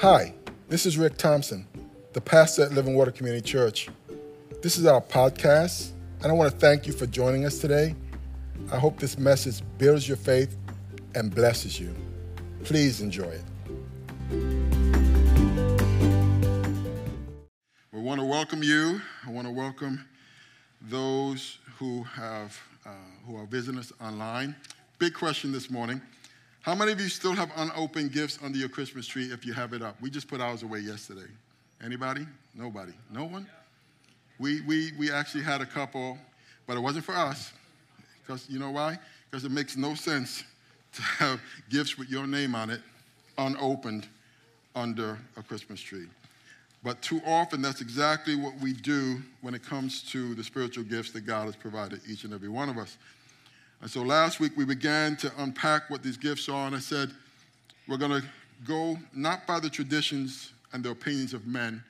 Hi, this is Rick Thompson, the pastor at Living Water Community Church. This is our podcast, and I want to thank you for joining us today. I hope this message builds your faith and blesses you. Please enjoy it. We want to welcome you. I want to welcome those who have uh, who are visiting us online. Big question this morning. How many of you still have unopened gifts under your Christmas tree if you have it up? We just put ours away yesterday. Anybody? Nobody. No one? We, we, we actually had a couple, but it wasn't for us. Because you know why? Because it makes no sense to have gifts with your name on it unopened under a Christmas tree. But too often, that's exactly what we do when it comes to the spiritual gifts that God has provided each and every one of us. And so last week we began to unpack what these gifts are, and I said we're going to go not by the traditions and the opinions of men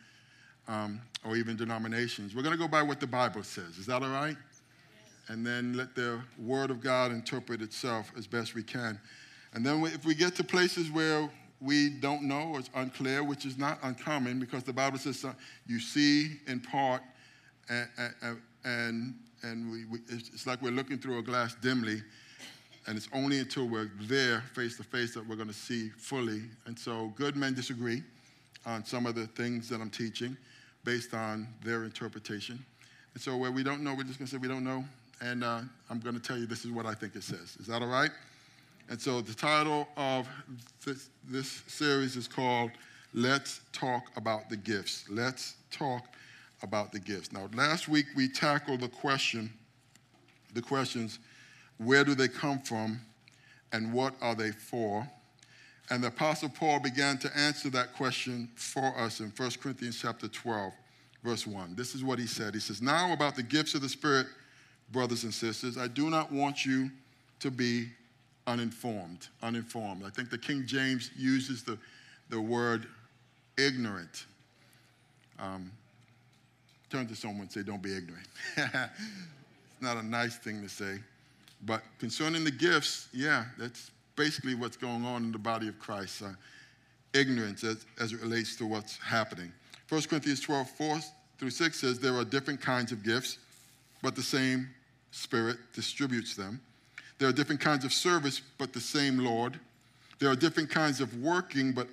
um, or even denominations. We're going to go by what the Bible says. Is that all right? And then let the Word of God interpret itself as best we can. And then if we get to places where we don't know or it's unclear, which is not uncommon because the Bible says you see in part and, and, and and we, we, it's like we're looking through a glass dimly, and it's only until we're there face to face that we're going to see fully. And so, good men disagree on some of the things that I'm teaching based on their interpretation. And so, where we don't know, we're just going to say we don't know, and uh, I'm going to tell you this is what I think it says. Is that all right? And so, the title of this, this series is called Let's Talk About the Gifts. Let's Talk about the gifts. Now, last week we tackled the question, the questions, where do they come from and what are they for? And the Apostle Paul began to answer that question for us in 1 Corinthians chapter 12, verse 1. This is what he said. He says, Now about the gifts of the Spirit, brothers and sisters, I do not want you to be uninformed. Uninformed. I think the King James uses the, the word ignorant. Um, turn to someone and say, Don't be ignorant. it's not a nice thing to say. But concerning the gifts, yeah, that's basically what's going on in the body of Christ. Uh, ignorance as, as it relates to what's happening. 1 Corinthians 12, 4 through 6 says there are different kinds of gifts, but the same Spirit distributes them. There are different kinds of service, but the same Lord. There are different kinds of working, but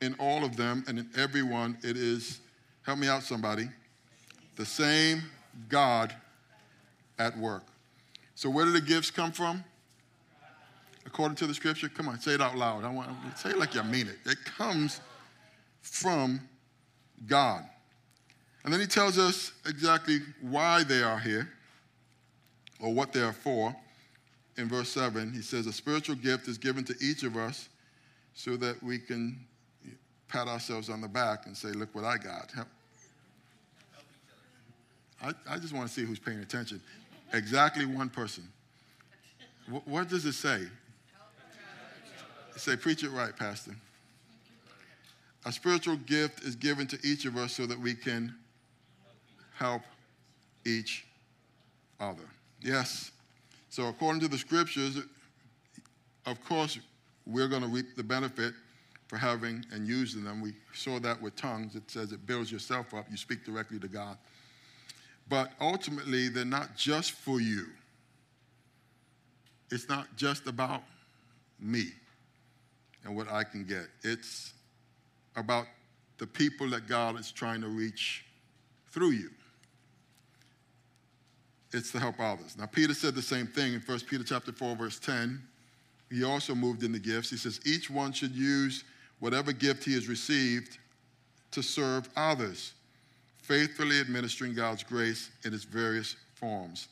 in all of them and in everyone, it is, help me out, somebody, the same God at work. So, where do the gifts come from? According to the scripture, come on, say it out loud. I want to say it like you mean it. It comes from God. And then he tells us exactly why they are here or what they are for. In verse 7, he says, A spiritual gift is given to each of us so that we can pat ourselves on the back and say, Look what I got. I, I just want to see who's paying attention. Exactly one person. What, what does it say? Say, preach it right, Pastor. A spiritual gift is given to each of us so that we can help each other. Yes. So, according to the scriptures, of course, we're going to reap the benefit for having and using them. We saw that with tongues. It says it builds yourself up. You speak directly to God. But ultimately, they're not just for you. It's not just about me and what I can get. It's about the people that God is trying to reach through you. It's to help others. Now, Peter said the same thing in 1 Peter chapter 4, verse 10. He also moved in the gifts. He says, each one should use whatever gift he has received to serve others faithfully administering God's grace in its various forms.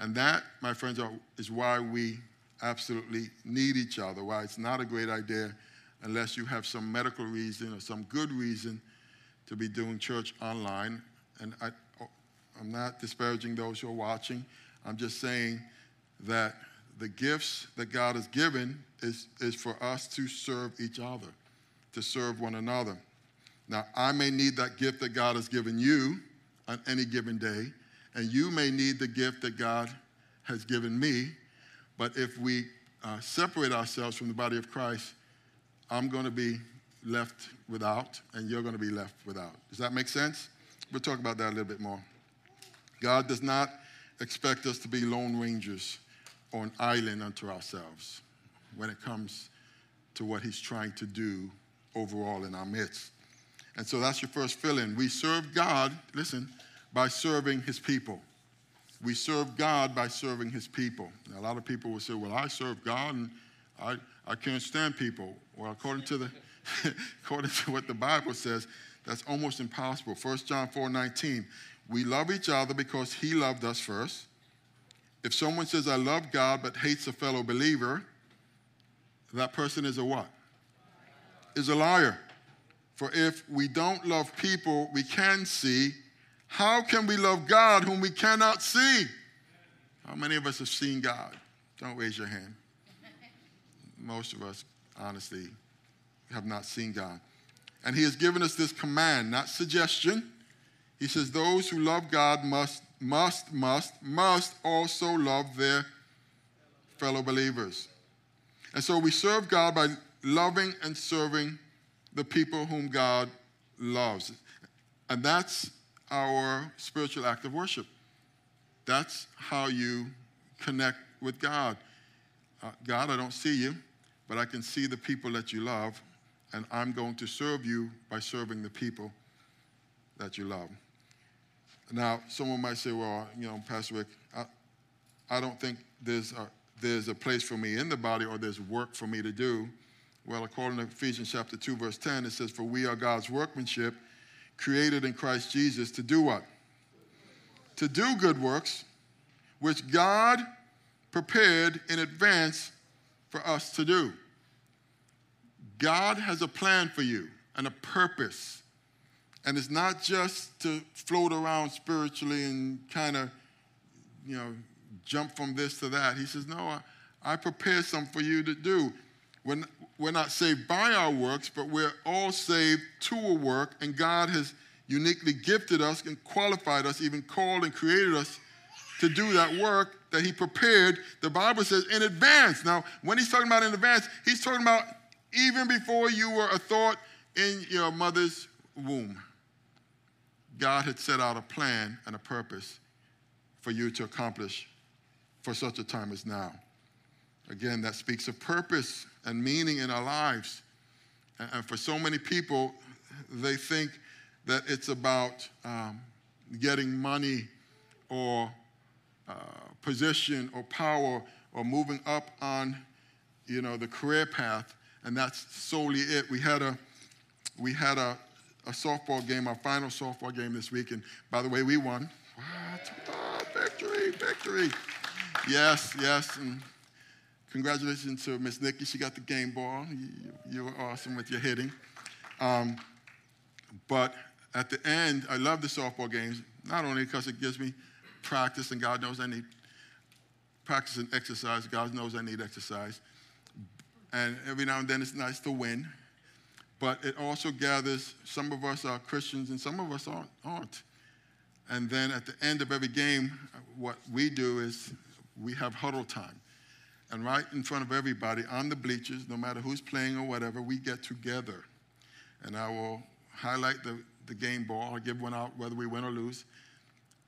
And that, my friends, is why we absolutely need each other, why it's not a great idea unless you have some medical reason or some good reason to be doing church online. And I, I'm not disparaging those who are watching. I'm just saying that the gifts that God has given is, is for us to serve each other, to serve one another. Now, I may need that gift that God has given you on any given day, and you may need the gift that God has given me. But if we uh, separate ourselves from the body of Christ, I'm going to be left without, and you're going to be left without. Does that make sense? We'll talk about that a little bit more. God does not expect us to be lone rangers or an island unto ourselves when it comes to what He's trying to do overall in our midst. And so that's your first fill in. We serve God, listen, by serving His people. We serve God by serving His people. Now, a lot of people will say, Well, I serve God and I, I can't stand people. Well, according to, the, according to what the Bible says, that's almost impossible. 1 John 4 19. We love each other because He loved us first. If someone says, I love God, but hates a fellow believer, that person is a what? Is a liar. For if we don't love people we can see, how can we love God whom we cannot see? How many of us have seen God? Don't raise your hand. Most of us, honestly, have not seen God. And He has given us this command, not suggestion. He says, Those who love God must, must, must, must also love their fellow believers. And so we serve God by loving and serving the people whom God loves. And that's our spiritual act of worship. That's how you connect with God. Uh, God, I don't see you, but I can see the people that you love, and I'm going to serve you by serving the people that you love. Now, someone might say, well, you know, Pastor Rick, I, I don't think there's a, there's a place for me in the body or there's work for me to do. Well, according to Ephesians chapter 2, verse 10, it says, For we are God's workmanship, created in Christ Jesus to do what? To do good works, which God prepared in advance for us to do. God has a plan for you and a purpose. And it's not just to float around spiritually and kind of, you know, jump from this to that. He says, No, I, I prepared something for you to do. When, we're not saved by our works, but we're all saved to a work, and God has uniquely gifted us and qualified us, even called and created us to do that work that He prepared. The Bible says in advance. Now, when He's talking about in advance, He's talking about even before you were a thought in your mother's womb. God had set out a plan and a purpose for you to accomplish for such a time as now. Again, that speaks of purpose and meaning in our lives. And for so many people, they think that it's about um, getting money or uh, position or power or moving up on, you know, the career path, and that's solely it. We had a, we had a, a softball game, our final softball game this week, and by the way, we won. What? Oh, victory, victory. Yes, yes, and Congratulations to Miss Nikki. She got the game ball. You, were awesome with your hitting. Um, but at the end, I love the softball games, not only because it gives me practice, and God knows I need practice and exercise. God knows I need exercise. And every now and then it's nice to win. But it also gathers, some of us are Christians and some of us aren't. And then at the end of every game, what we do is we have huddle time. And right in front of everybody on the bleachers, no matter who's playing or whatever, we get together. And I will highlight the, the game ball. I'll give one out whether we win or lose.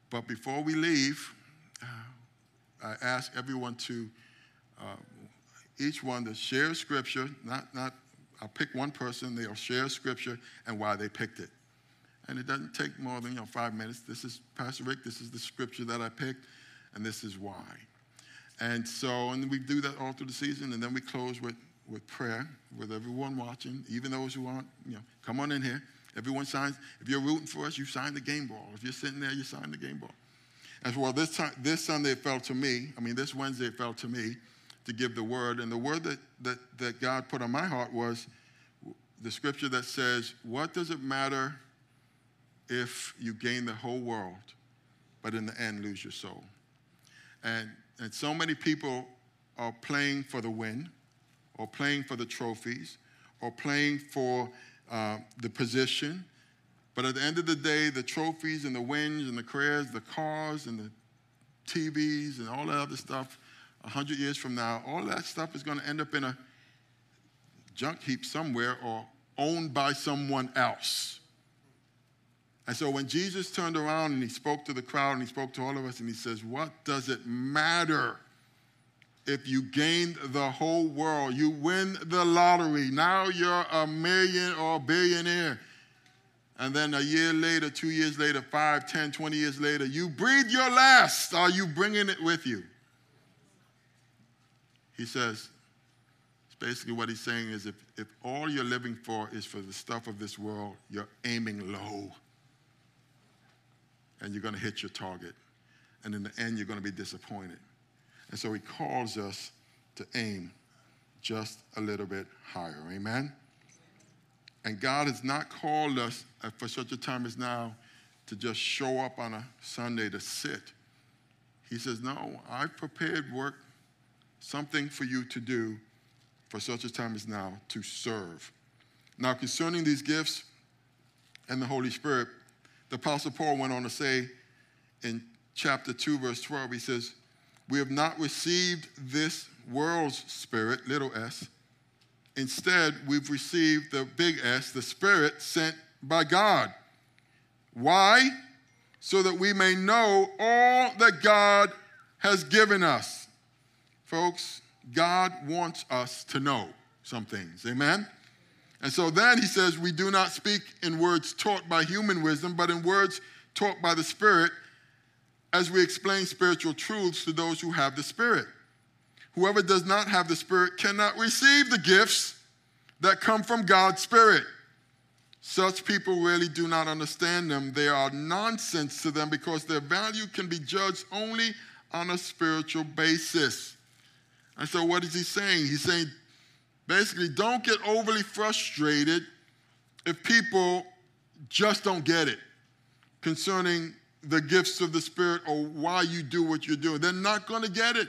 But before we leave, uh, I ask everyone to, uh, each one to share scripture, not, not, I'll pick one person, they'll share scripture and why they picked it. And it doesn't take more than you know, five minutes. This is Pastor Rick, this is the scripture that I picked, and this is why. And so, and we do that all through the season, and then we close with, with prayer with everyone watching, even those who aren't, you know, come on in here. Everyone signs. If you're rooting for us, you sign the game ball. If you're sitting there, you sign the game ball. As well, this time, this Sunday it fell to me. I mean, this Wednesday it fell to me to give the word, and the word that that that God put on my heart was the scripture that says, "What does it matter if you gain the whole world, but in the end lose your soul?" And and so many people are playing for the win, or playing for the trophies, or playing for uh, the position. But at the end of the day, the trophies and the wins and the careers, the cars and the TVs and all that other stuff, 100 years from now, all that stuff is going to end up in a junk heap somewhere or owned by someone else. And so when Jesus turned around and he spoke to the crowd and he spoke to all of us and he says, What does it matter if you gained the whole world? You win the lottery. Now you're a million or a billionaire. And then a year later, two years later, five, ten, twenty years later, you breathe your last. Are you bringing it with you? He says, basically what he's saying is if, if all you're living for is for the stuff of this world, you're aiming low and you're going to hit your target. And in the end, you're going to be disappointed. And so he calls us to aim just a little bit higher. Amen? And God has not called us uh, for such a time as now to just show up on a Sunday to sit. He says, No, I've prepared work, something for you to do for such a time as now to serve. Now, concerning these gifts and the Holy Spirit, the Apostle Paul went on to say in chapter 2, verse 12, he says, We have not received this world's spirit, little s. Instead, we've received the big S, the Spirit sent by God. Why? So that we may know all that God has given us. Folks, God wants us to know some things. Amen? And so then he says, We do not speak in words taught by human wisdom, but in words taught by the Spirit, as we explain spiritual truths to those who have the Spirit. Whoever does not have the Spirit cannot receive the gifts that come from God's Spirit. Such people really do not understand them. They are nonsense to them because their value can be judged only on a spiritual basis. And so, what is he saying? He's saying Basically, don't get overly frustrated if people just don't get it concerning the gifts of the Spirit or why you do what you're doing. They're not going to get it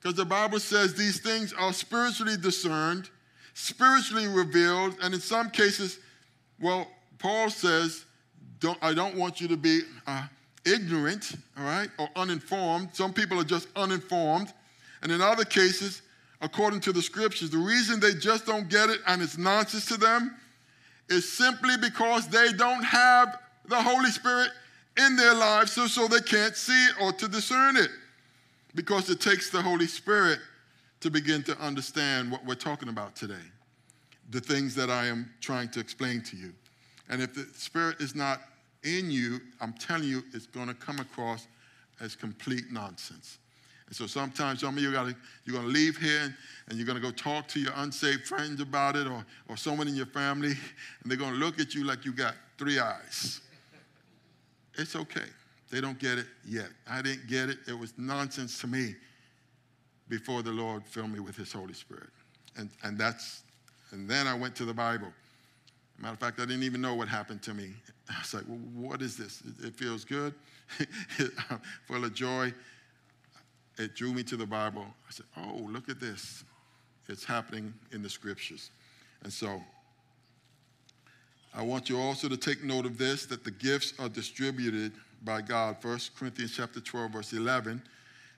because the Bible says these things are spiritually discerned, spiritually revealed, and in some cases, well, Paul says, don't, I don't want you to be uh, ignorant, all right, or uninformed. Some people are just uninformed. And in other cases, according to the scriptures. The reason they just don't get it and it's nonsense to them is simply because they don't have the Holy Spirit in their lives, so, so they can't see it or to discern it. Because it takes the Holy Spirit to begin to understand what we're talking about today, the things that I am trying to explain to you. And if the Spirit is not in you, I'm telling you, it's going to come across as complete nonsense. And so sometimes some of you gotta, you're going to leave here and, and you're going to go talk to your unsaved friends about it or, or someone in your family, and they're going to look at you like you got three eyes. It's okay. They don't get it yet. I didn't get it. It was nonsense to me before the Lord filled me with His Holy Spirit. And, and that's, and then I went to the Bible. Matter of fact, I didn't even know what happened to me. I was like, well, what is this? It feels good, full of joy it drew me to the Bible. I said, oh, look at this. It's happening in the scriptures. And so I want you also to take note of this that the gifts are distributed by God. 1 Corinthians chapter 12, verse 11.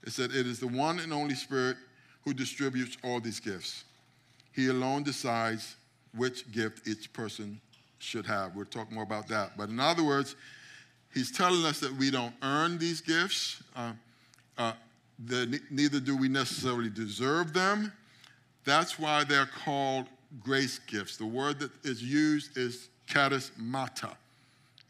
It said, It is the one and only Spirit who distributes all these gifts. He alone decides which gift each person should have. We'll talk more about that. But in other words, he's telling us that we don't earn these gifts. Uh, uh, the, neither do we necessarily deserve them. That's why they're called grace gifts. The word that is used is charismata.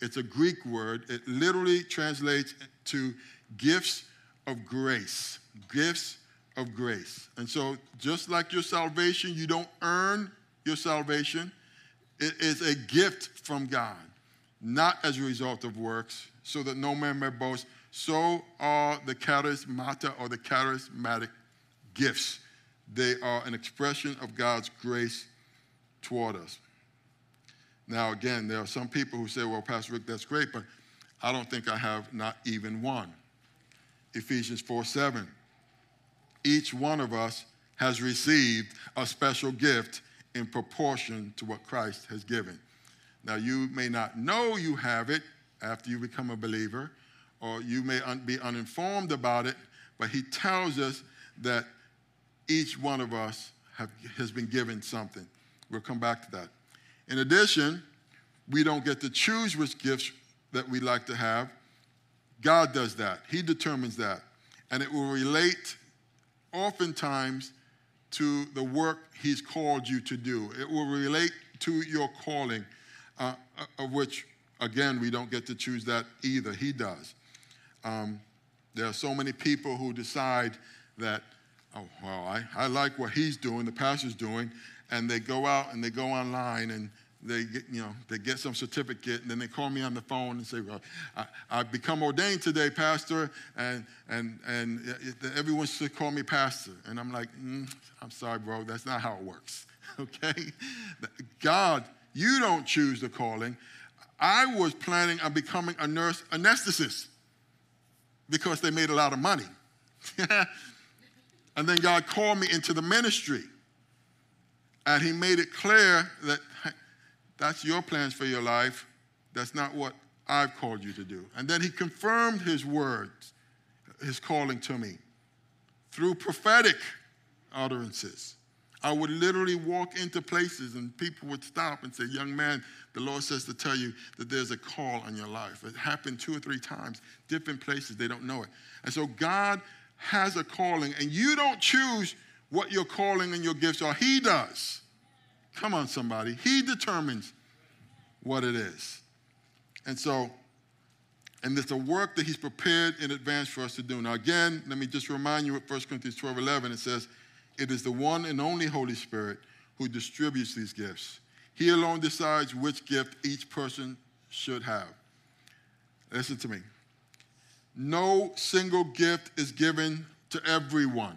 It's a Greek word. It literally translates to gifts of grace. Gifts of grace. And so, just like your salvation, you don't earn your salvation, it is a gift from God, not as a result of works, so that no man may boast so are the charismata or the charismatic gifts. They are an expression of God's grace toward us. Now, again, there are some people who say, well, Pastor Rick, that's great, but I don't think I have not even one. Ephesians 4 7. Each one of us has received a special gift in proportion to what Christ has given. Now, you may not know you have it after you become a believer or you may un- be uninformed about it, but he tells us that each one of us have, has been given something. We'll come back to that. In addition, we don't get to choose which gifts that we like to have. God does that, He determines that. And it will relate oftentimes to the work He's called you to do. It will relate to your calling, uh, of which, again, we don't get to choose that either. He does. Um, there are so many people who decide that, oh, well, I, I like what he's doing, the pastor's doing, and they go out and they go online and they get, you know, they get some certificate, and then they call me on the phone and say, "Well, I, have become ordained today, pastor, and and and everyone should call me pastor." And I'm like, mm, "I'm sorry, bro, that's not how it works." okay, God, you don't choose the calling. I was planning on becoming a nurse anesthetist because they made a lot of money. and then God called me into the ministry. And He made it clear that that's your plans for your life. That's not what I've called you to do. And then He confirmed His words, His calling to me through prophetic utterances. I would literally walk into places and people would stop and say, Young man, the Lord says to tell you that there's a call on your life. It happened two or three times, different places, they don't know it. And so God has a calling, and you don't choose what your calling and your gifts are. He does. Come on, somebody. He determines what it is. And so, and it's a work that He's prepared in advance for us to do. Now, again, let me just remind you what 1 Corinthians 12 11, it says, it is the one and only Holy Spirit who distributes these gifts. He alone decides which gift each person should have. Listen to me. No single gift is given to everyone,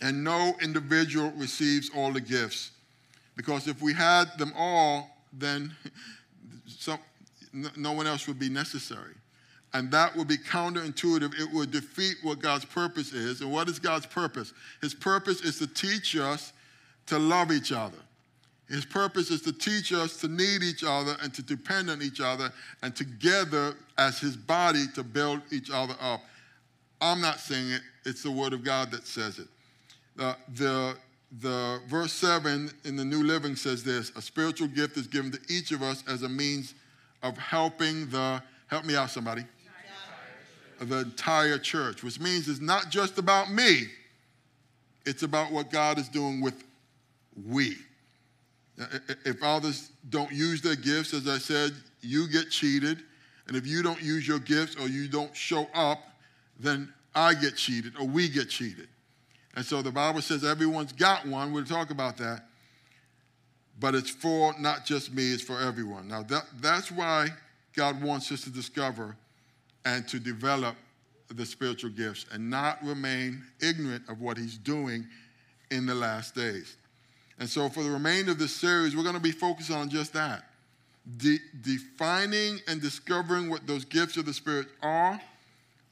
and no individual receives all the gifts. Because if we had them all, then some, no one else would be necessary. And that would be counterintuitive. It would defeat what God's purpose is. And what is God's purpose? His purpose is to teach us to love each other. His purpose is to teach us to need each other and to depend on each other and together as his body to build each other up. I'm not saying it, it's the word of God that says it. Uh, the, the verse 7 in the New Living says this a spiritual gift is given to each of us as a means of helping the, help me out, somebody the entire church, which means it's not just about me, it's about what God is doing with we. If others don't use their gifts, as I said, you get cheated. And if you don't use your gifts or you don't show up, then I get cheated or we get cheated. And so the Bible says everyone's got one. We'll talk about that. But it's for not just me, it's for everyone. Now, that, that's why God wants us to discover and to develop the spiritual gifts and not remain ignorant of what he's doing in the last days. And so, for the remainder of this series, we're going to be focused on just that De- defining and discovering what those gifts of the Spirit are.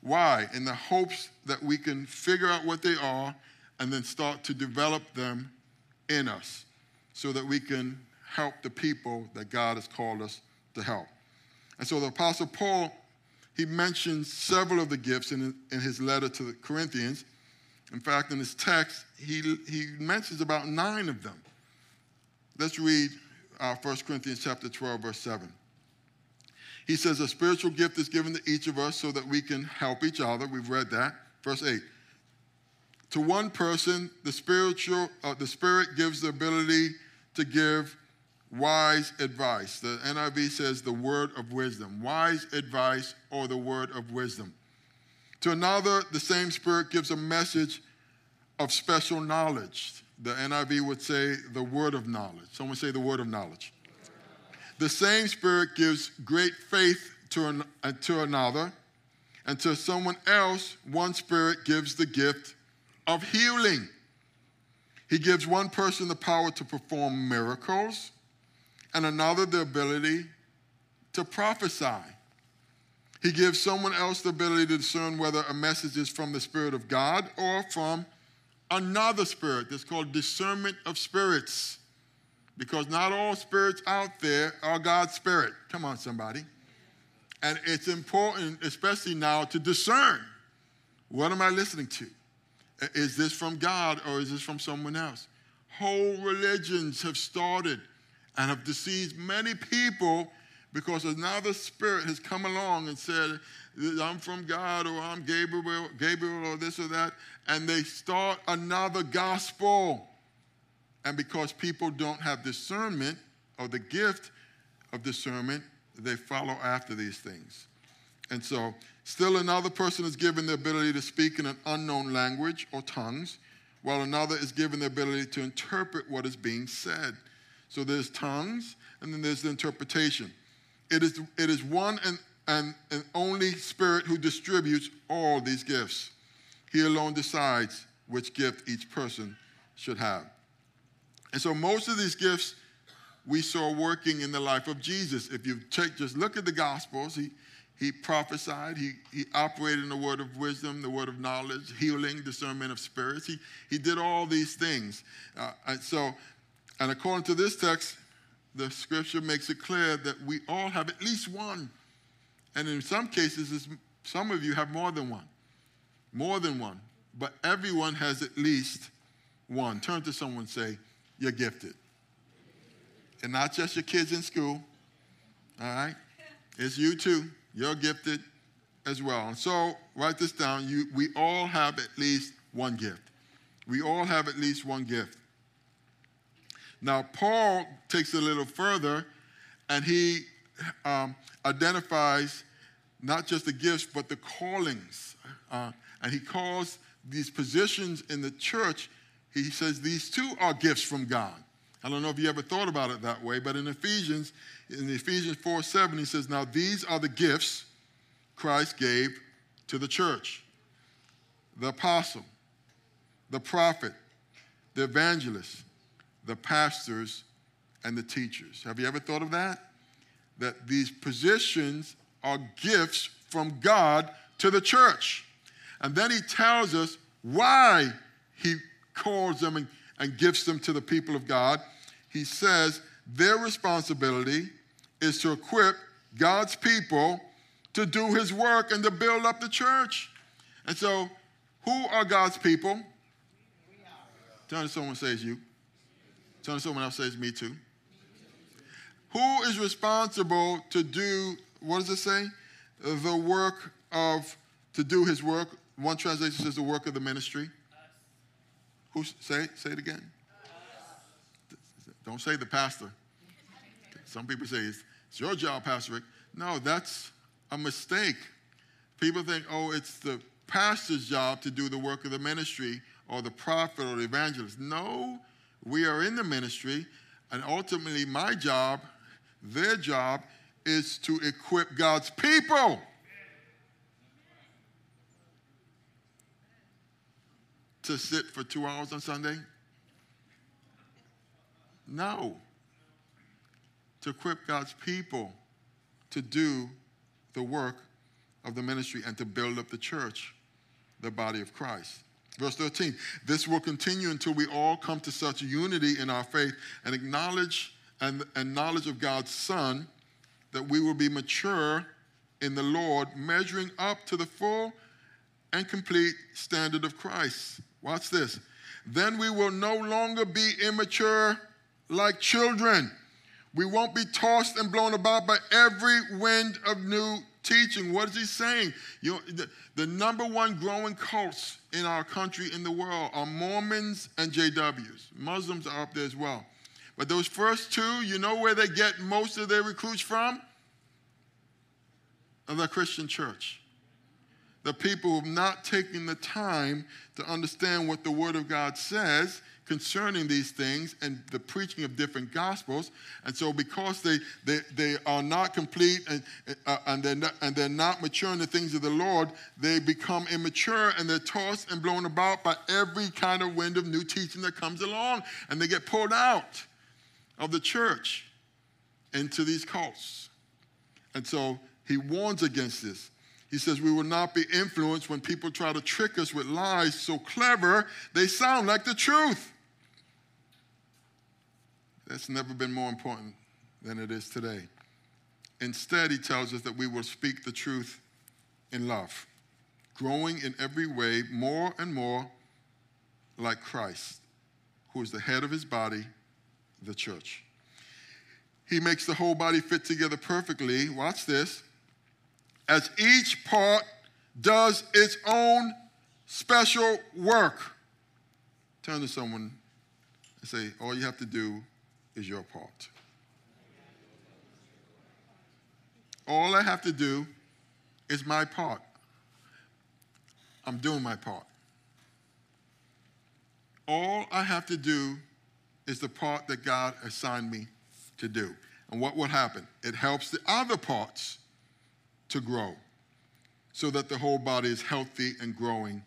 Why? In the hopes that we can figure out what they are and then start to develop them in us so that we can help the people that God has called us to help. And so, the Apostle Paul he mentions several of the gifts in, in his letter to the Corinthians. In fact, in his text, he, he mentions about nine of them. Let's read uh, 1 Corinthians chapter 12, verse 7. He says, A spiritual gift is given to each of us so that we can help each other. We've read that. Verse 8. To one person, the spiritual, uh, the Spirit gives the ability to give wise advice. The NIV says the word of wisdom, wise advice or the word of wisdom. To another, the same Spirit gives a message of special knowledge. The NIV would say the word of knowledge. Someone say the word of knowledge. The same Spirit gives great faith to, an, uh, to another, and to someone else, one Spirit gives the gift of healing. He gives one person the power to perform miracles and another the ability to prophesy. He gives someone else the ability to discern whether a message is from the Spirit of God or from another spirit. That's called discernment of spirits. Because not all spirits out there are God's spirit. Come on, somebody. And it's important, especially now, to discern what am I listening to? Is this from God or is this from someone else? Whole religions have started and have deceived many people because another spirit has come along and said, I'm from God or I'm Gabriel, Gabriel or this or that, and they start another gospel. And because people don't have discernment or the gift of discernment, they follow after these things. And so, still another person is given the ability to speak in an unknown language or tongues, while another is given the ability to interpret what is being said. So there's tongues, and then there's the interpretation. It is, it is one and, and, and only Spirit who distributes all these gifts. He alone decides which gift each person should have. And so most of these gifts we saw working in the life of Jesus. If you take, just look at the Gospels, he, he prophesied, he, he operated in the word of wisdom, the word of knowledge, healing, discernment of spirits. He, he did all these things. Uh, and so, and according to this text, the scripture makes it clear that we all have at least one. And in some cases, some of you have more than one. More than one. But everyone has at least one. Turn to someone and say, You're gifted. And not just your kids in school. All right? It's you too. You're gifted as well. And so, write this down. You, we all have at least one gift. We all have at least one gift. Now, Paul takes it a little further and he um, identifies not just the gifts, but the callings. Uh, and he calls these positions in the church, he says these two are gifts from God. I don't know if you ever thought about it that way, but in Ephesians, in Ephesians 4 7, he says, Now these are the gifts Christ gave to the church the apostle, the prophet, the evangelist, the pastors, and the teachers. Have you ever thought of that? That these positions are gifts from God to the church. And then he tells us why he calls them and, and gives them to the people of God. He says their responsibility is to equip God's people to do his work and to build up the church. And so, who are God's people? Turn to someone says you. Turn to someone else says me too. Who is responsible to do, what does it say? The work of, to do his work. One translation says the work of the ministry. Who, say, say it again. Don't say the pastor. Some people say it's, it's your job, Pastor Rick. No, that's a mistake. People think, oh, it's the pastor's job to do the work of the ministry or the prophet or the evangelist. No, we are in the ministry, and ultimately, my job, their job, is to equip God's people. To sit for two hours on Sunday? No. To equip God's people to do the work of the ministry and to build up the church, the body of Christ. Verse 13, this will continue until we all come to such unity in our faith and acknowledge and, and knowledge of God's Son that we will be mature in the Lord, measuring up to the full and complete standard of Christ. Watch this. Then we will no longer be immature like children. We won't be tossed and blown about by every wind of new teaching. What is he saying? You know, the, the number one growing cults in our country, in the world, are Mormons and JWs. Muslims are up there as well. But those first two, you know where they get most of their recruits from? The Christian church. The people who have not taken the time to understand what the Word of God says concerning these things and the preaching of different gospels. And so, because they, they, they are not complete and, uh, and, they're not, and they're not mature in the things of the Lord, they become immature and they're tossed and blown about by every kind of wind of new teaching that comes along. And they get pulled out of the church into these cults. And so, he warns against this. He says, We will not be influenced when people try to trick us with lies so clever they sound like the truth. That's never been more important than it is today. Instead, he tells us that we will speak the truth in love, growing in every way more and more like Christ, who is the head of his body, the church. he makes the whole body fit together perfectly. Watch this. As each part does its own special work. Turn to someone and say, All you have to do is your part. All I have to do is my part. I'm doing my part. All I have to do is the part that God assigned me to do. And what will happen? It helps the other parts to grow so that the whole body is healthy and growing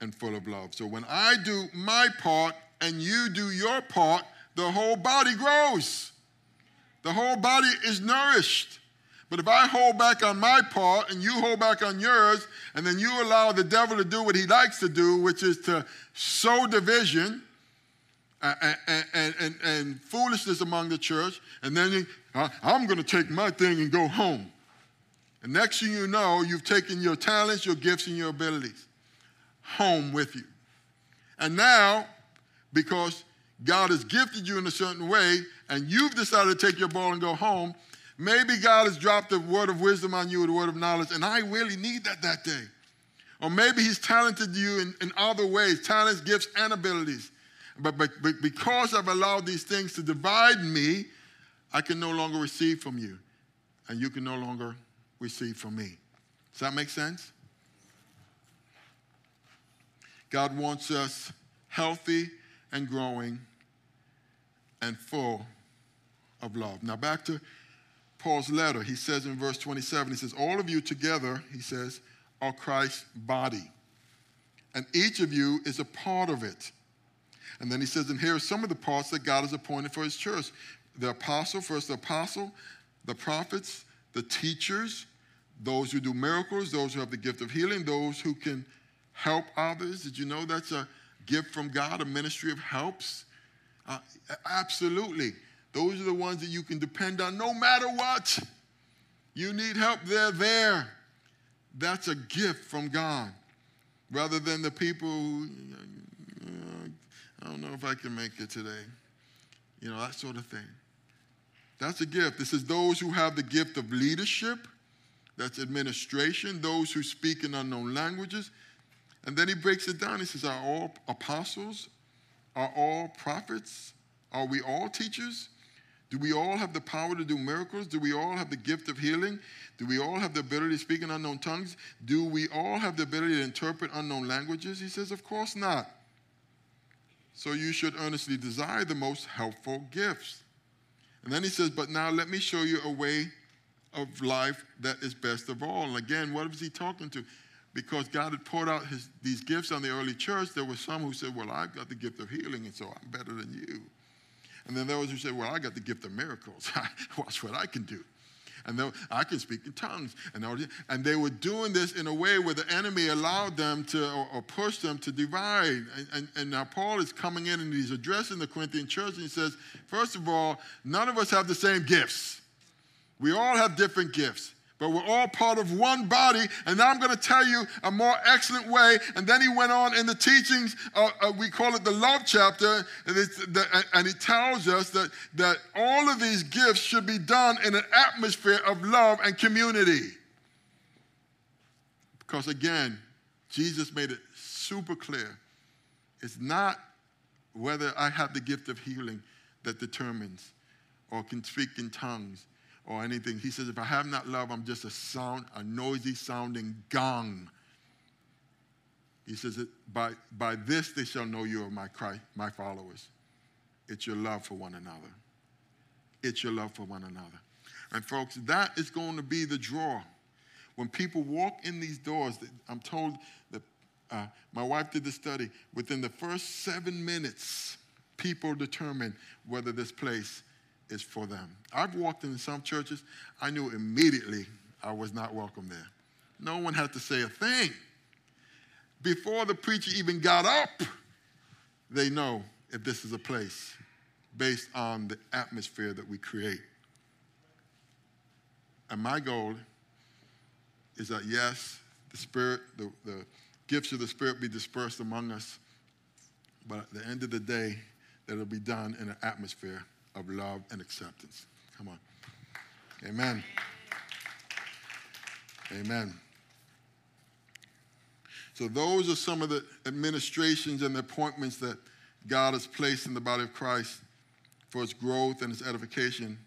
and full of love. So when I do my part and you do your part, the whole body grows. The whole body is nourished. But if I hold back on my part and you hold back on yours, and then you allow the devil to do what he likes to do, which is to sow division and, and, and, and foolishness among the church, and then I'm going to take my thing and go home. And next thing you know, you've taken your talents, your gifts, and your abilities home with you. And now, because God has gifted you in a certain way, and you've decided to take your ball and go home, Maybe God has dropped a word of wisdom on you, a word of knowledge, and I really need that that day. Or maybe He's talented you in, in other ways talents, gifts, and abilities. But, but, but because I've allowed these things to divide me, I can no longer receive from you, and you can no longer receive from me. Does that make sense? God wants us healthy and growing and full of love. Now, back to Paul's letter, he says in verse 27, he says, All of you together, he says, are Christ's body. And each of you is a part of it. And then he says, and here are some of the parts that God has appointed for his church the apostle, first the apostle, the prophets, the teachers, those who do miracles, those who have the gift of healing, those who can help others. Did you know that's a gift from God, a ministry of helps? Uh, absolutely. Those are the ones that you can depend on no matter what. You need help, they're there. That's a gift from God. Rather than the people who, I don't know if I can make it today. You know, that sort of thing. That's a gift. This is those who have the gift of leadership, that's administration, those who speak in unknown languages. And then he breaks it down. He says, Are all apostles? Are all prophets? Are we all teachers? Do we all have the power to do miracles? Do we all have the gift of healing? Do we all have the ability to speak in unknown tongues? Do we all have the ability to interpret unknown languages? He says, Of course not. So you should earnestly desire the most helpful gifts. And then he says, But now let me show you a way of life that is best of all. And again, what is he talking to? Because God had poured out his, these gifts on the early church, there were some who said, Well, I've got the gift of healing, and so I'm better than you. And then those who said, Well, I got the gift of miracles. Watch what I can do. And then I can speak in tongues. And, they were doing this in a way where the enemy allowed them to, or, or pushed them to divide. And, and, and now Paul is coming in and he's addressing the Corinthian church and he says, First of all, none of us have the same gifts. We all have different gifts but we're all part of one body. And now I'm going to tell you a more excellent way. And then he went on in the teachings, uh, uh, we call it the love chapter, and, the, and he tells us that, that all of these gifts should be done in an atmosphere of love and community. Because again, Jesus made it super clear. It's not whether I have the gift of healing that determines or can speak in tongues or anything. He says, if I have not love, I'm just a sound, a noisy sounding gong. He says, by, by this they shall know you are my, Christ, my followers. It's your love for one another. It's your love for one another. And folks, that is going to be the draw. When people walk in these doors, I'm told that uh, my wife did the study. Within the first seven minutes, people determine whether this place is for them. I've walked in some churches, I knew immediately I was not welcome there. No one had to say a thing. Before the preacher even got up, they know if this is a place based on the atmosphere that we create. And my goal is that, yes, the Spirit, the, the gifts of the Spirit be dispersed among us, but at the end of the day, that it'll be done in an atmosphere of love and acceptance. Come on. Amen. Amen. So, those are some of the administrations and the appointments that God has placed in the body of Christ for its growth and its edification.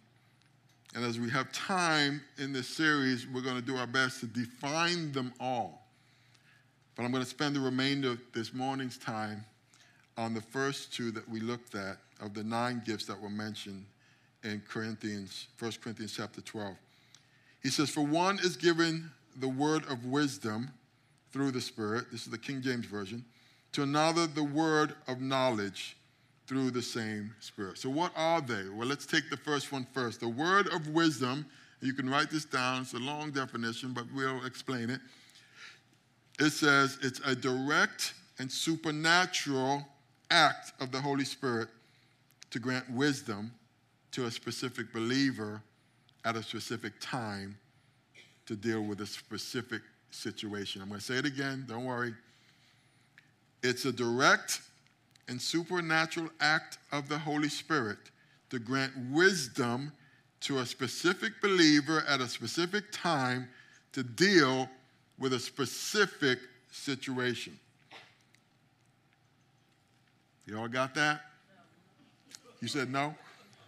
And as we have time in this series, we're going to do our best to define them all. But I'm going to spend the remainder of this morning's time on the first two that we looked at of the nine gifts that were mentioned in Corinthians, 1 Corinthians chapter 12. He says, For one is given the word of wisdom through the Spirit. This is the King James Version. To another, the word of knowledge through the same Spirit. So, what are they? Well, let's take the first one first. The word of wisdom, you can write this down, it's a long definition, but we'll explain it. It says it's a direct and supernatural act of the Holy Spirit to grant wisdom to a specific believer at a specific time to deal with a specific situation. I'm going to say it again, don't worry. It's a direct and supernatural act of the Holy Spirit to grant wisdom to a specific believer at a specific time to deal with a specific situation. You all got that? You said no?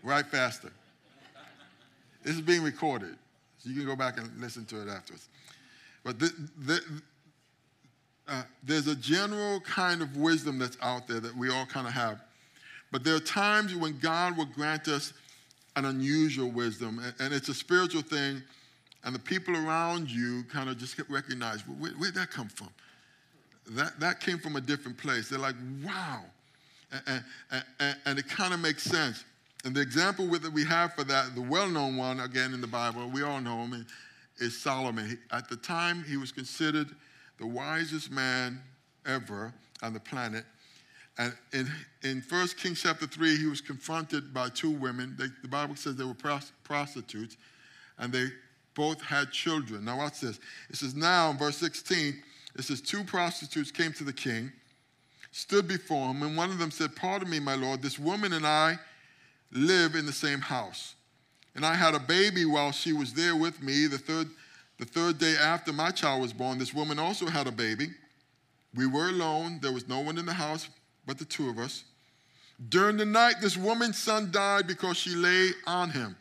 Write faster. This is being recorded, so you can go back and listen to it afterwards. But the, the, uh, there's a general kind of wisdom that's out there that we all kind of have. But there are times when God will grant us an unusual wisdom, and, and it's a spiritual thing, and the people around you kind of just recognize where, where'd that come from? That, that came from a different place. They're like, wow. And, and, and, it kind of makes sense. And the example that we have for that, the well known one, again in the Bible, we all know him, is Solomon. At the time, he was considered the wisest man ever on the planet. And in, in 1 Kings chapter 3, he was confronted by two women. They, the Bible says they were prostitutes, and they both had children. Now, watch this. It says, Now, in verse 16, it says, Two prostitutes came to the king, stood before him, and one of them said, Pardon me, my lord, this woman and I live in the same house. And I had a baby while she was there with me. The third, the third day after my child was born, this woman also had a baby. We were alone. There was no one in the house but the two of us. During the night, this woman's son died because she lay on him.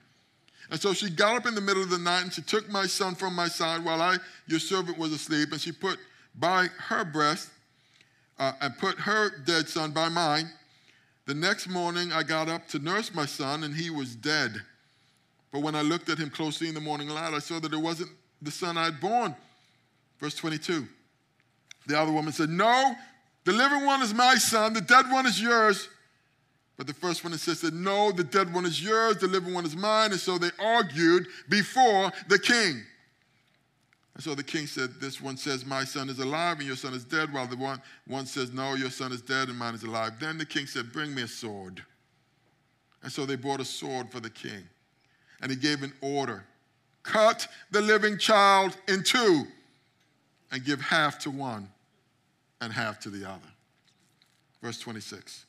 And so she got up in the middle of the night and she took my son from my side while I, your servant, was asleep, and she put by her breast uh, and put her dead son by mine. The next morning, I got up to nurse my son, and he was dead. But when I looked at him closely in the morning light, I saw that it wasn't the son I had born. Verse 22. The other woman said, No, the living one is my son, the dead one is yours. But the first one insisted, No, the dead one is yours, the living one is mine. And so they argued before the king. And so the king said, This one says, My son is alive and your son is dead, while the one, one says, No, your son is dead and mine is alive. Then the king said, Bring me a sword. And so they brought a sword for the king and he gave an order cut the living child in two and give half to one and half to the other. Verse 26.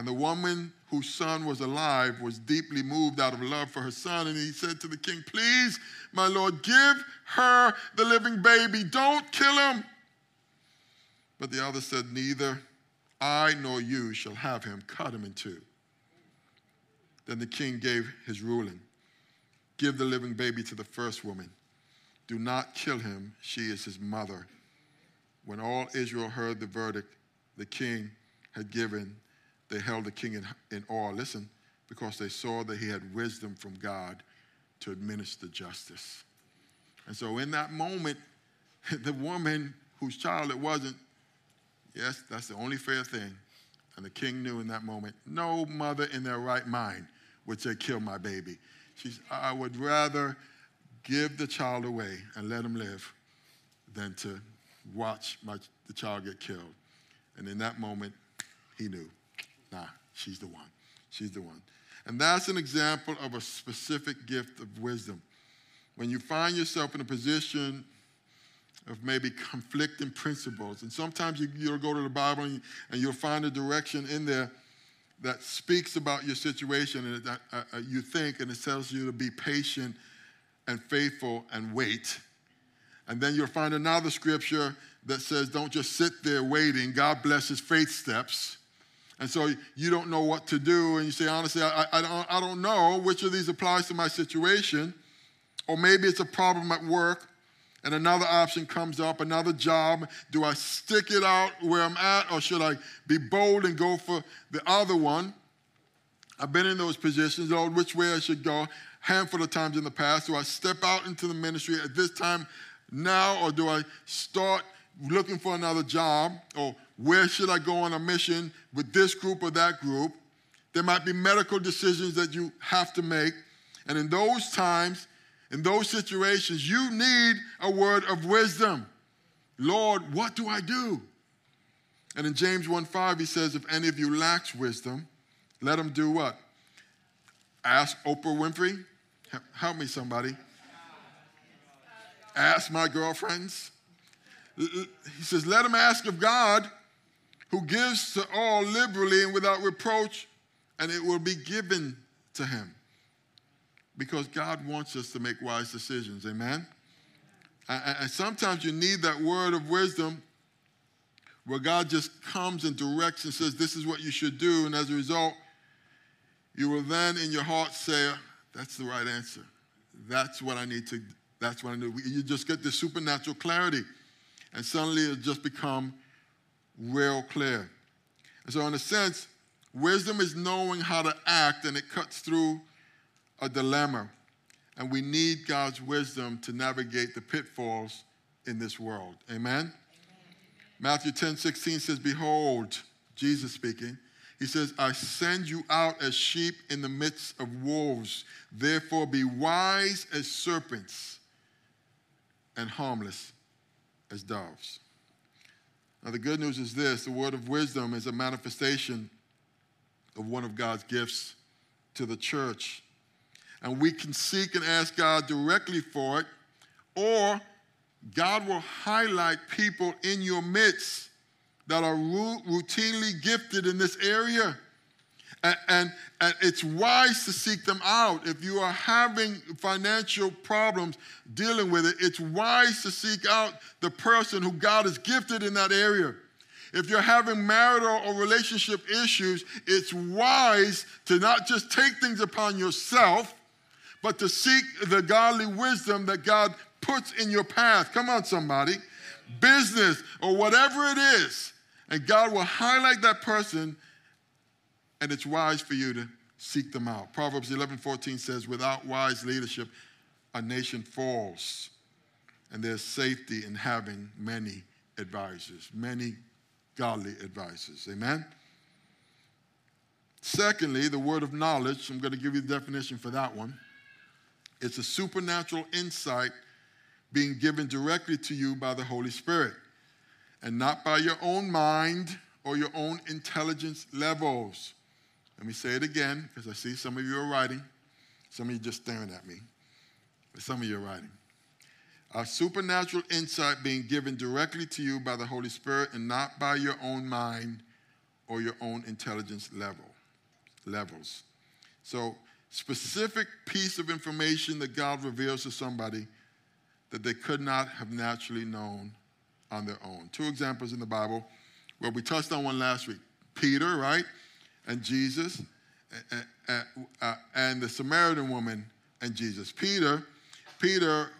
And the woman whose son was alive was deeply moved out of love for her son. And he said to the king, Please, my lord, give her the living baby. Don't kill him. But the other said, Neither I nor you shall have him. Cut him in two. Then the king gave his ruling Give the living baby to the first woman. Do not kill him. She is his mother. When all Israel heard the verdict the king had given, they held the king in, in awe. Listen, because they saw that he had wisdom from God to administer justice. And so, in that moment, the woman whose child it wasn't, yes, that's the only fair thing. And the king knew in that moment, no mother in their right mind would say, Kill my baby. She's, I would rather give the child away and let him live than to watch my, the child get killed. And in that moment, he knew, nah, she's the one. She's the one. And that's an example of a specific gift of wisdom. When you find yourself in a position of maybe conflicting principles, and sometimes you, will go to the Bible and, you, you'll find a direction in there that speaks about your situation and uh, uh, you think, and it tells you to be patient and faithful and wait. And then you'll find another scripture that says, don't just sit there waiting. God blesses faith steps. And so you don't know what to do, and you say, honestly, I, I, don't, I don't know which of these applies to my situation. Or maybe it's a problem at work, and another option comes up, another job. Do I stick it out where I'm at, or should I be bold and go for the other one? I've been in those positions, Lord, which way I should go. Handful of times in the past. Do I step out into the ministry at this time now, or do I start looking for another job? Or where should I go on a mission with this group or that group? There might be medical decisions that you have to make. And in those times, in those situations, you need a word of wisdom. Lord, what do I do? And in James 1:5, he says, if any of you lacks wisdom, let him do what? Ask Oprah Winfrey. Help me, somebody. Ask my girlfriends. He says, let him ask of God who gives to all liberally and without reproach, and it will be given to him. Because God wants us to make wise decisions. Amen? And sometimes you need that word of wisdom where God just comes and directs and says, This is what you should do. And as a result, you will then in your heart say, That's the right answer. That's what I need to, that's what I need. You just get this supernatural clarity. And suddenly it'll just become real clear. And so, in a sense, wisdom is knowing how to act and it cuts through a dilemma. And we need God's wisdom to navigate the pitfalls in this world. Amen? Amen? Matthew 10 16 says, Behold, Jesus speaking, he says, I send you out as sheep in the midst of wolves. Therefore, be wise as serpents and harmless as doves. Now, the good news is this the word of wisdom is a manifestation of one of God's gifts to the church. And we can seek and ask God directly for it, or God will highlight people in your midst that are routinely gifted in this area. And, and, it's wise to seek them out. If you are having financial problems dealing with it, it's wise to seek out the person who God has gifted in that area. If you're having marital or relationship issues, it's wise to not just take things upon yourself, but to seek the godly wisdom that God puts in your path. Come on, somebody. Business or whatever it is. And God will highlight that person and it's wise for you to seek them out. Proverbs 11 14 says, Without wise leadership, a nation falls. And there's safety in having many advisors, many godly advisors. Amen? Secondly, the word of knowledge, I'm going to give you the definition for that one. It's a supernatural insight being given directly to you by the Holy Spirit and not by your own mind or your own intelligence levels. Let me say it again because I see some of you are writing. Some of you just staring at me. But some of you are writing. A supernatural insight being given directly to you by the Holy Spirit and not by your own mind or your own intelligence level levels. So, specific piece of information that God reveals to somebody that they could not have naturally known on their own. Two examples in the Bible where we touched on one last week. Peter, right? And Jesus, and the Samaritan woman and Jesus. Peter, Peter,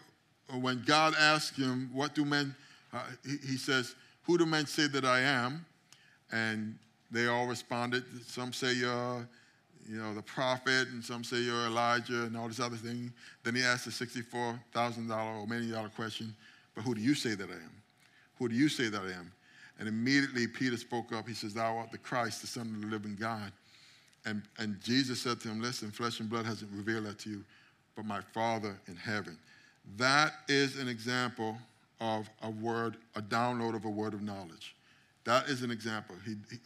when God asked him, "What do men?" Uh, he, he says, "Who do men say that I am?" And they all responded. Some say you're, you know, the prophet, and some say you're Elijah, and all this other thing. Then he asked the sixty-four thousand dollar or million dollar question, "But who do you say that I am? Who do you say that I am?" And immediately Peter spoke up. He says, Thou art the Christ, the Son of the living God. And, and Jesus said to him, Listen, flesh and blood hasn't revealed that to you, but my Father in heaven. That is an example of a word, a download of a word of knowledge. That is an example. He, he,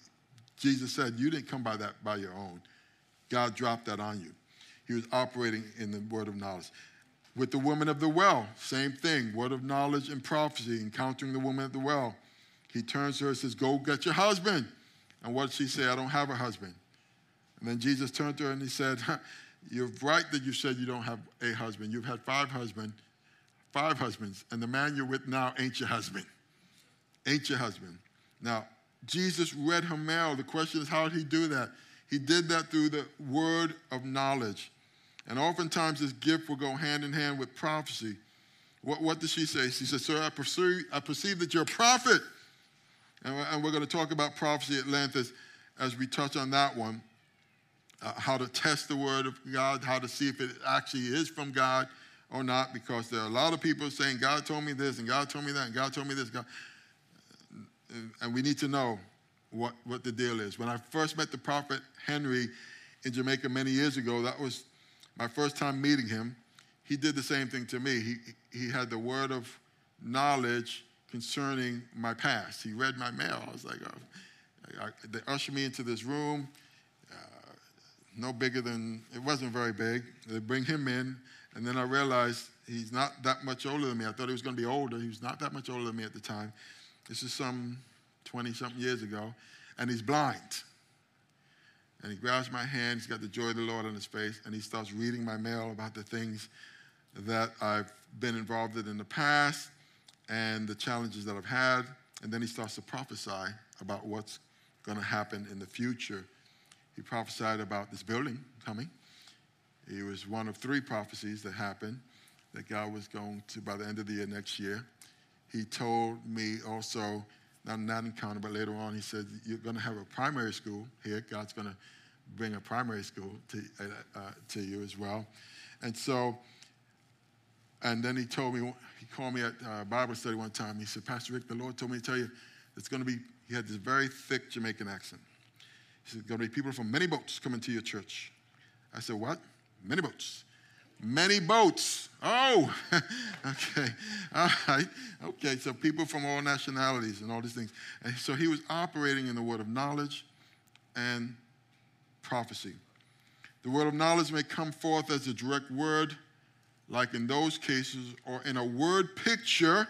Jesus said, You didn't come by that by your own. God dropped that on you. He was operating in the word of knowledge. With the woman of the well, same thing word of knowledge and prophecy, encountering the woman at the well. He turns to her and says, Go get your husband. And what she say? I don't have a husband. And then Jesus turned to her and he said, You're right that you said you don't have a husband. You've had five husbands, five husbands, and the man you're with now ain't your husband. Ain't your husband. Now, Jesus read her mail. The question is, how did he do that? He did that through the word of knowledge. And oftentimes this gift will go hand in hand with prophecy. What, what did she say? She said, Sir, I perceive, I perceive that you're a prophet. And, we're going to talk about prophecy at length as, as we touch on that one. Uh, how to test the word of God, how to see if it actually is from God or not, because there are a lot of people saying, God told me this, and God told me that, and God told me this. God. And we need to know what, what the deal is. When I first met the prophet Henry in Jamaica many years ago, that was my first time meeting him. He did the same thing to me. He, he had the word of knowledge concerning my past. He read my mail. I was like, oh. They ushered me into this room, uh, no bigger than, it wasn't very big. They bring him in, and then I realized he's not that much older than me. I thought he was going to be older. He was not that much older than me at the time. This is some 20 something years ago, and he's blind. And he grabs my hand, he's got the joy of the Lord on his face, and he starts reading my mail about the things that I've been involved in in the past and the challenges that I've had. And then he starts to prophesy about what's going to happen in the future. He prophesied about this building coming. It was one of three prophecies that happened that God was going to, by the end of the year next year. He told me also, not, not encounter, but later on, he said, You're going to have a primary school here. God's going to bring a primary school to, uh, uh, to you as well. And so, and then he told me, he called me at uh, Bible study one time. He said, Pastor Rick, the Lord told me to tell you it's going to be, he had this very thick Jamaican accent. He said, going to be people from many boats coming to your church. I said, What? Many boats. Many boats. Oh, okay. All right. Okay. So people from all nationalities and all these things. And so he was operating in the word of knowledge and prophecy. The word of knowledge may come forth as a direct word like in those cases, or in a word picture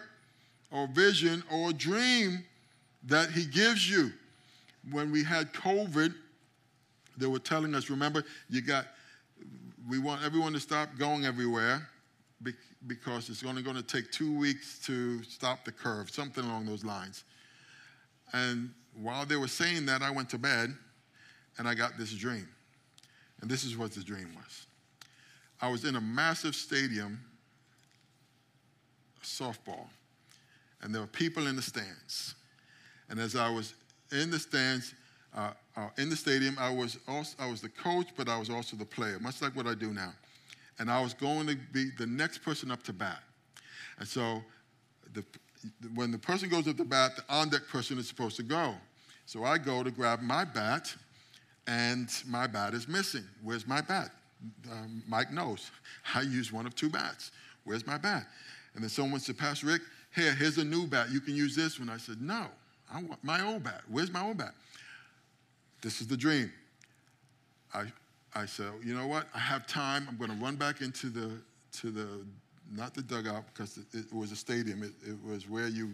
or vision or dream that he gives you. When we had COVID, they were telling us, remember, you got, we want everyone to stop going everywhere because it's only going to take two weeks to stop the curve, something along those lines. And while they were saying that, I went to bed and I got this dream. And this is what the dream was. I was in a massive stadium, softball, and there were people in the stands. And as I was in the stands, uh, uh, in the stadium, I was also I was the coach, but I was also the player, much like what I do now. And I was going to be the next person up to bat. And so, the, when the person goes up to bat, the on deck person is supposed to go. So I go to grab my bat, and my bat is missing. Where's my bat? Um, Mike knows. I use one of two bats. Where's my bat? And then someone said, Pastor Rick, here, here's a new bat. You can use this one. I said, no, I want my old bat. Where's my old bat? This is the dream. I, I said, you know what? I have time. I'm going to run back into the, to the, not the dugout because it, it was a stadium. It, it was where you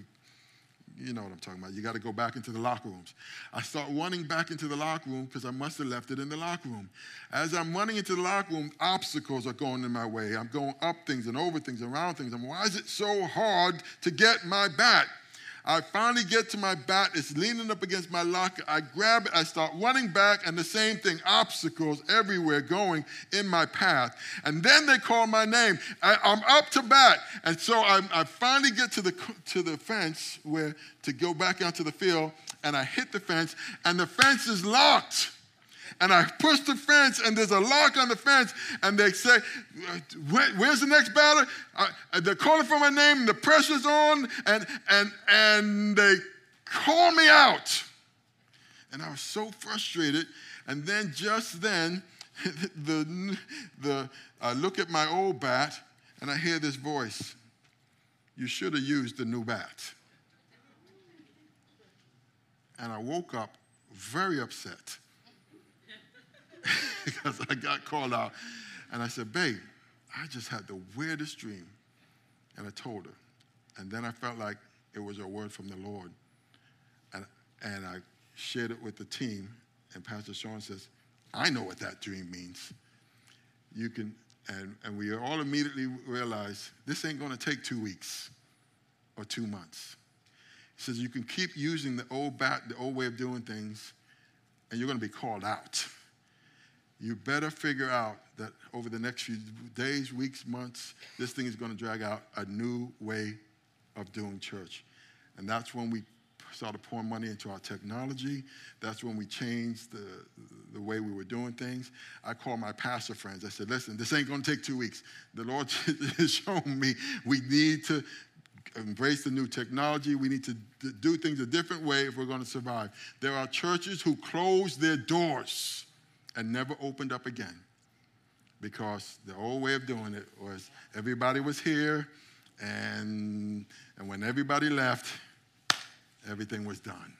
you know what I'm talking about. You got to go back into the locker rooms. I start running back into the locker room because I must have left it in the locker room. As I'm running into the locker room, obstacles are going in my way. I'm going up things and over things, and around things. I'm, why is it so hard to get my bat? I finally get to my bat. It's leaning up against my locker. I grab it. I start running back, and the same thing obstacles everywhere going in my path. And then they call my name. I, am up to bat. And so I, I finally get to the, to the fence where to go back out to the field, and I hit the fence, and the fence is locked and I push the fence, and there's a lock on the fence, and they say, Where, "Where's the next batter?" They're calling for my name, and the pressure's on, and and and they call me out, and I was so frustrated. And then just then, the the I look at my old bat, and I hear this voice: "You should have used the new bat." And I woke up very upset because I got called out. And I said, Babe, I just had the weirdest dream. And I told her. And then I felt like it was a word from the Lord. And, and I shared it with the team. And Pastor Sean says, I know what that dream means. You can, and, and we all immediately realized this ain't going to take two weeks or two months. He says you can keep using the old bat, the old way of doing things, and you're going to be called out. You better figure out that over the next few days, weeks, months, this thing is going to drag out a new way of doing church. And that's when we started pouring money into our technology. That's when we changed the, the way we were doing things. I called my pastor friends. I said, listen, this ain't going to take two weeks. The Lord has shown me we need to embrace the new technology. We need to do things a different way if we're going to survive. There are churches who closed their doors and never opened up again because the old way of doing it was everybody was here, and, and when everybody left, everything was done.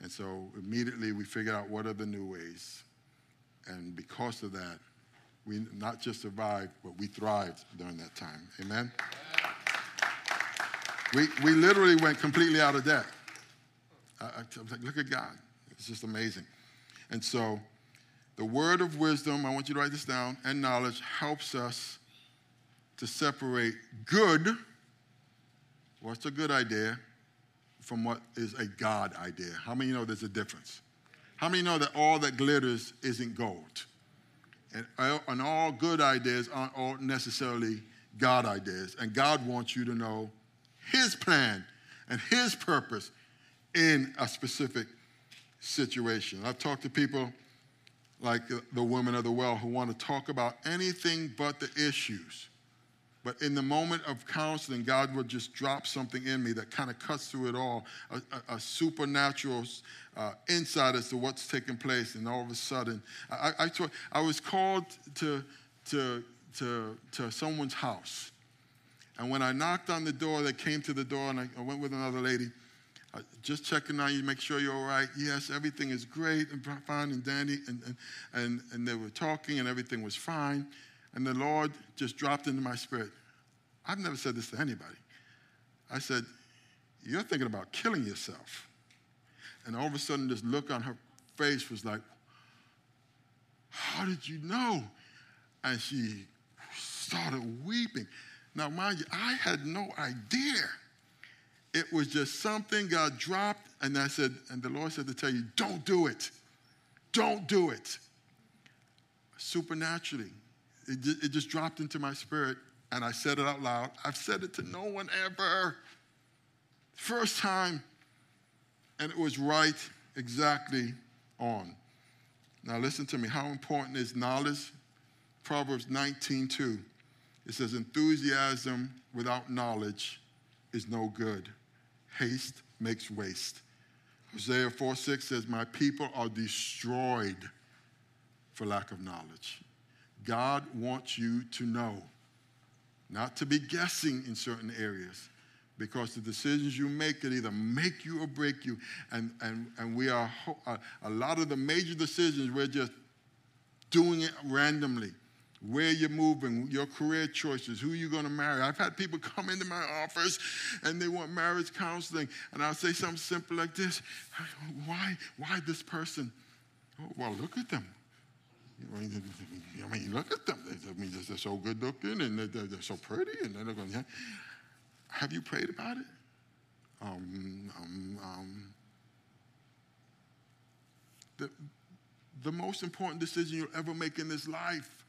And so immediately we figured out what are the new ways. And because of that, we not just survived, but we thrived during that time. Amen? We, we literally went completely out of debt. I, I was like, look at God. It's just amazing. And so the word of wisdom, I want you to write this down, and knowledge helps us to separate good, what's a good idea, from what is a God idea. How many know there's a difference? How many know that all that glitters isn't gold? And, and all good ideas aren't all necessarily God ideas. And God wants you to know His plan and His purpose in a specific situation. I've talked to people like the women of the well who want to talk about anything but the issues. But in the moment of counseling, God will just drop something in me that kind of cuts through it all a, a, a supernatural uh, insight as to what's taking place. And all of a sudden, I, I, I was called to, to, to, to someone's house. And when I knocked on the door, they came to the door, and I, I went with another lady. Just checking on you, make sure you're all right. Yes, everything is great and fine and dandy. And, and, and, and they were talking, and everything was fine. And the Lord just dropped into my spirit. I've never said this to anybody. I said, You're thinking about killing yourself. And all of a sudden, this look on her face was like, How did you know? And she started weeping. Now, mind you, I had no idea. It was just something God dropped, and I said, and the Lord said to tell you, don't do it. Don't do it. Supernaturally, it, it just dropped into my spirit, and I said it out loud. I've said it to no one ever. First time, and it was right exactly on. Now listen to me. How important is knowledge? Proverbs 19:2. It says, enthusiasm without knowledge is no good. Haste makes waste. Hosea 4 6 says, My people are destroyed for lack of knowledge. God wants you to know, not to be guessing in certain areas, because the decisions you make can either make you or break you. And, and, and we are, uh, a lot of the major decisions, we're just doing it randomly. Where you're moving, your career choices, who you're going to marry. I've had people come into my office and they want marriage counseling, and I'll say something simple like this Why, why this person? Oh, well, look at them. I mean, look at them. I mean, they're so good looking and they're, they're so pretty. And they're going, yeah. Have you prayed about it? Um, um, um. The, the most important decision you'll ever make in this life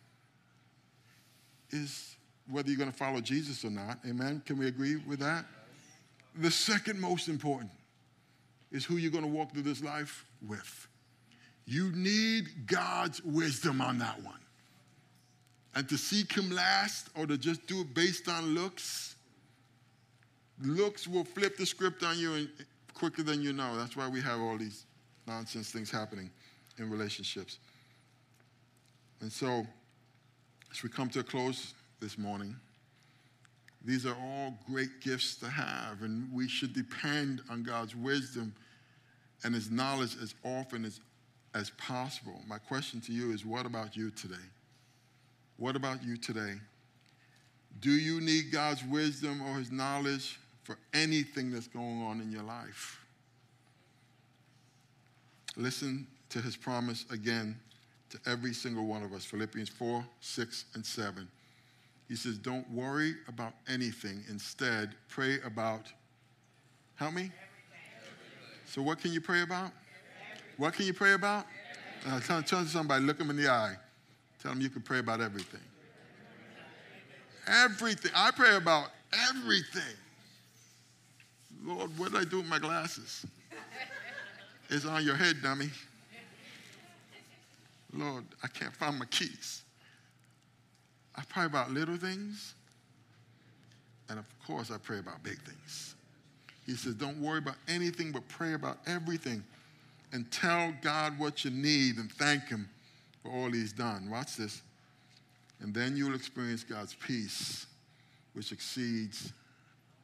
is whether you're going to follow Jesus or not. Amen? Can we agree with that? The second most important is who you're going to walk through this life with. You need God's wisdom on that one. And to seek Him last or to just do it based on looks, looks will flip the script on you quicker than you know. That's why we have all these nonsense things happening in relationships. And so, as we come to a close this morning, these are all great gifts to have, and we should depend on God's wisdom and His knowledge as often as as possible. My question to you is what about you today? What about you today? Do you need God's wisdom or his knowledge for anything that's going on in your life? Listen to his promise again to every single one of us Philippians 4, 6, and 7. He says, Don't worry about anything. Instead, pray about, help me? So, what can you pray about? What can you pray about? Uh, somebody, look them in the eye. Tell them you can pray about everything. Everything. I pray about everything. Lord, what did I do with my glasses? It's on your head, dummy. Lord, I can't find my keys. I pray about little things. And of course, I pray about big things. He says, Don't worry about anything, but pray about everything. And tell God what you need and thank Him for all He's done. Watch this. And then you'll experience God's peace, which exceeds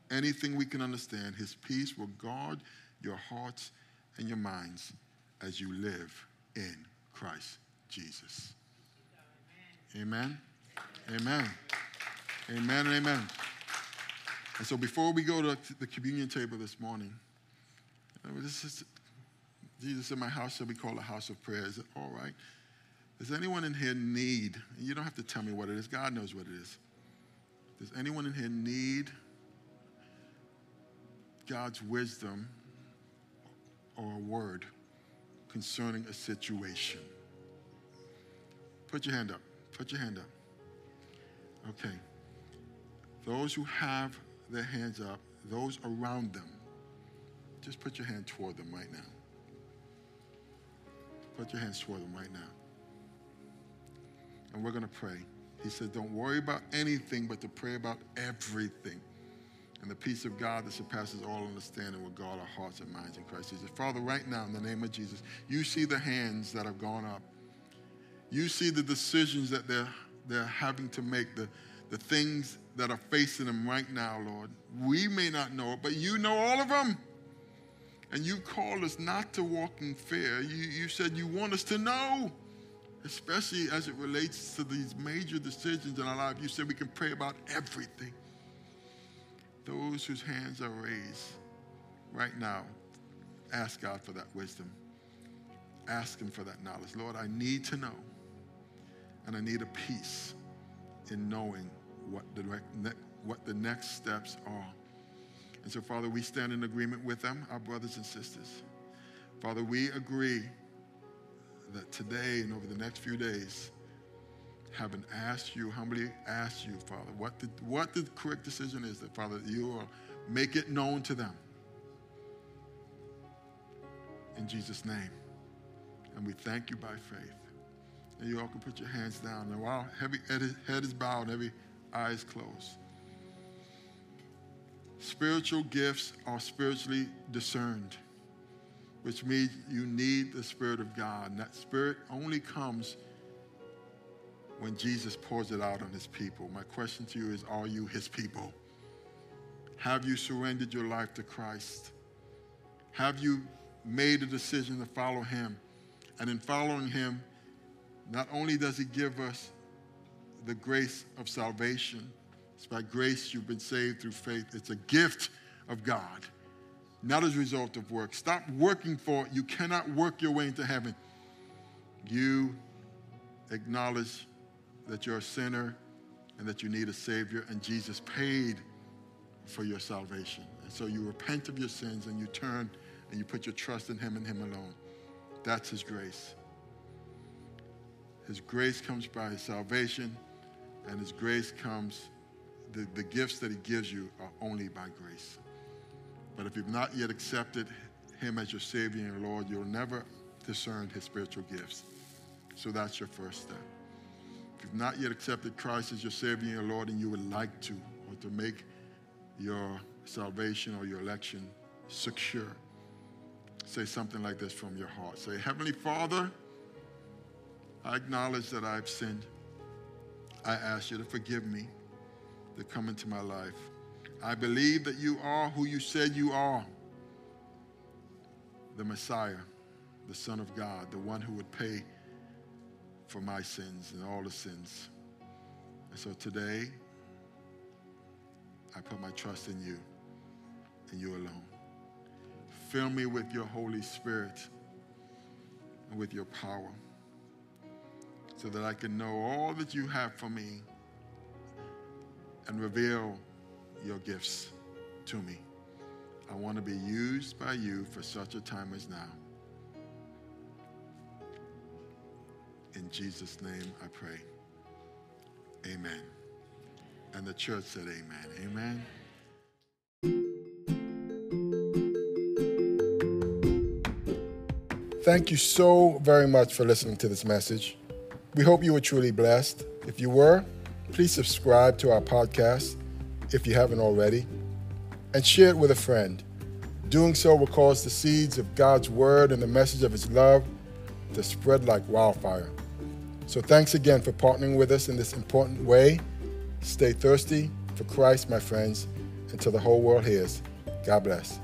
anything we can understand. His peace will guard your hearts and your minds as you live in Christ Jesus. Amen. Amen. Amen and amen. And so before we go to the communion table this morning, this is, Jesus said, My house shall be called a house of prayer. Is it all right? Does anyone in here need, and you don't have to tell me what it is, God knows what it is. Does anyone in here need God's wisdom or a word concerning a situation? Put your hand up. Put your hand up. Okay. Those who have their hands up, those around them, just put your hand toward them right now. Put your hands toward them right now. And we're going to pray. He said, Don't worry about anything, but to pray about everything. And the peace of God that surpasses all understanding will guard our hearts and minds in Christ Jesus. Father, right now, in the name of Jesus, you see the hands that have gone up. You see the decisions that they're, they're having to make, the, the things that are facing them right now, Lord. We may not know it, but you know all of them. And you call us not to walk in fear. You, you said you want us to know, especially as it relates to these major decisions in our life. You said we can pray about everything. Those whose hands are raised right now, ask God for that wisdom. Ask Him for that knowledge. Lord, I need to know, and I need a peace in knowing what the, what the next steps are. And so, Father, we stand in agreement with them, our brothers and sisters. Father, we agree that today and over the next few days, having asked you, humbly asked you, Father, what the, what the correct decision is, that, Father, you will make it known to them. In Jesus' name. And we thank you by faith. And you all can put your hands down. And while heavy head is bowed, every eye is closed. Spiritual gifts are spiritually discerned, which means you need the Spirit of God. And that Spirit only comes when Jesus pours it out on his people. My question to you is Are you his people? Have you surrendered your life to Christ? Have you made a decision to follow him? And in following him, not only does he give us the grace of salvation. It's by grace you've been saved through faith. It's a gift of God, not as a result of work. Stop working for it. You cannot work your way into heaven. You acknowledge that you're a sinner and that you need a Savior, and Jesus paid for your salvation. And so you repent of your sins and you turn and you put your trust in Him and Him alone. That's His grace. His grace comes by His salvation and His grace comes, the, the gifts that He gives you are only by grace. But if you've not yet accepted Him as your Savior and Lord, you'll never discern His spiritual gifts. So that's your first step. If you've not yet accepted Christ as your Savior and Lord, and you would like to, or to make your salvation or your election secure, say something like this from your heart. Say, Heavenly Father, I acknowledge that I've sinned. I ask you to forgive me, to come into my life. I believe that you are who you said you are the Messiah, the Son of God, the one who would pay for my sins and all the sins. And so today, I put my trust in you and you alone. Fill me with your Holy Spirit. and with your power so that I can know all that you have for me and reveal your gifts to me. I want to be used by you for such a time as now. In Jesus' name I pray. Amen. And the church said, Amen. Amen. Thank you so very much for listening to this message. We hope you were truly blessed. If you were, please subscribe to our podcast if you haven't already and share it with a friend. Doing so will cause the seeds of God's word and the message of his love to spread like wildfire. So thanks again for partnering with us in this important way. Stay thirsty for Christ, my friends, until the whole world hears. God bless.